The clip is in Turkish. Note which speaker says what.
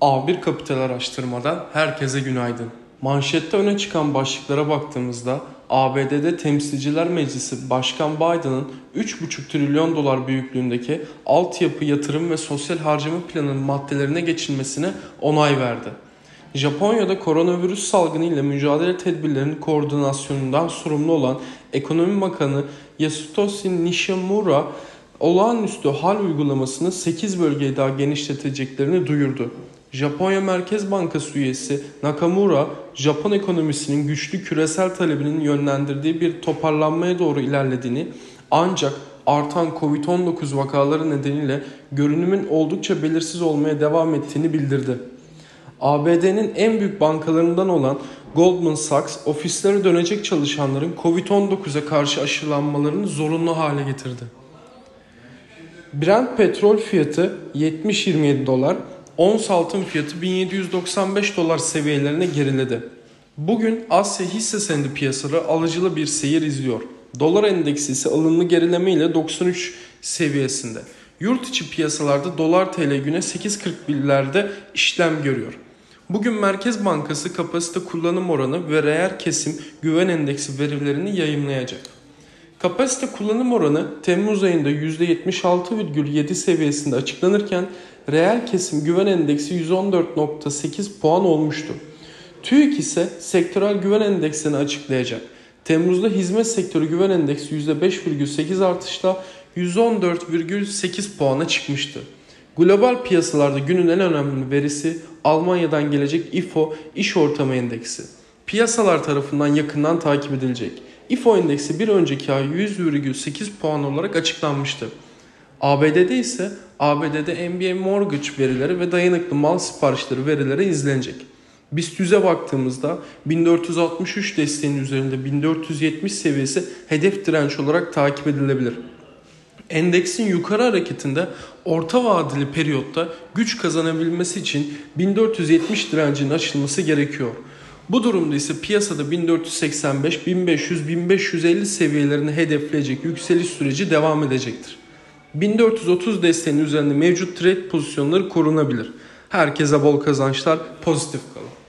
Speaker 1: A1 Kapital Araştırma'dan herkese günaydın. Manşette öne çıkan başlıklara baktığımızda ABD'de Temsilciler Meclisi Başkan Biden'ın 3,5 trilyon dolar büyüklüğündeki altyapı yatırım ve sosyal harcama planının maddelerine geçilmesine onay verdi. Japonya'da koronavirüs salgını ile mücadele tedbirlerinin koordinasyonundan sorumlu olan Ekonomi Bakanı Yasutoshi Nishimura olağanüstü hal uygulamasını 8 bölgeye daha genişleteceklerini duyurdu. Japonya Merkez Bankası üyesi Nakamura, Japon ekonomisinin güçlü küresel talebinin yönlendirdiği bir toparlanmaya doğru ilerlediğini ancak artan Covid-19 vakaları nedeniyle görünümün oldukça belirsiz olmaya devam ettiğini bildirdi. ABD'nin en büyük bankalarından olan Goldman Sachs ofislere dönecek çalışanların Covid-19'a karşı aşılanmalarını zorunlu hale getirdi. Brent petrol fiyatı 70-27 dolar, ons altın fiyatı 1795 dolar seviyelerine geriledi. Bugün Asya hisse senedi piyasaları alıcılı bir seyir izliyor. Dolar endeksi ise alımlı gerileme ile 93 seviyesinde. Yurt içi piyasalarda dolar tl güne 8.41'lerde işlem görüyor. Bugün Merkez Bankası kapasite kullanım oranı ve reel kesim güven endeksi verilerini yayımlayacak. Kapasite kullanım oranı Temmuz ayında %76,7 seviyesinde açıklanırken reel kesim güven endeksi 114.8 puan olmuştu. TÜİK ise sektörel güven endeksini açıklayacak. Temmuz'da hizmet sektörü güven endeksi %5,8 artışla 114,8 puana çıkmıştı. Global piyasalarda günün en önemli verisi Almanya'dan gelecek IFO iş ortamı endeksi. Piyasalar tarafından yakından takip edilecek. IFO endeksi bir önceki ay 100,8 puan olarak açıklanmıştı. ABD'de ise ABD'de NBA mortgage verileri ve dayanıklı mal siparişleri verileri izlenecek. BIST 100'e baktığımızda 1463 desteğinin üzerinde 1470 seviyesi hedef direnç olarak takip edilebilir. Endeksin yukarı hareketinde orta vadeli periyotta güç kazanabilmesi için 1470 direncinin aşılması gerekiyor. Bu durumda ise piyasada 1485, 1500, 1550 seviyelerini hedefleyecek yükseliş süreci devam edecektir. 1430 desteğinin üzerinde mevcut trade pozisyonları korunabilir. Herkese bol kazançlar, pozitif kalın.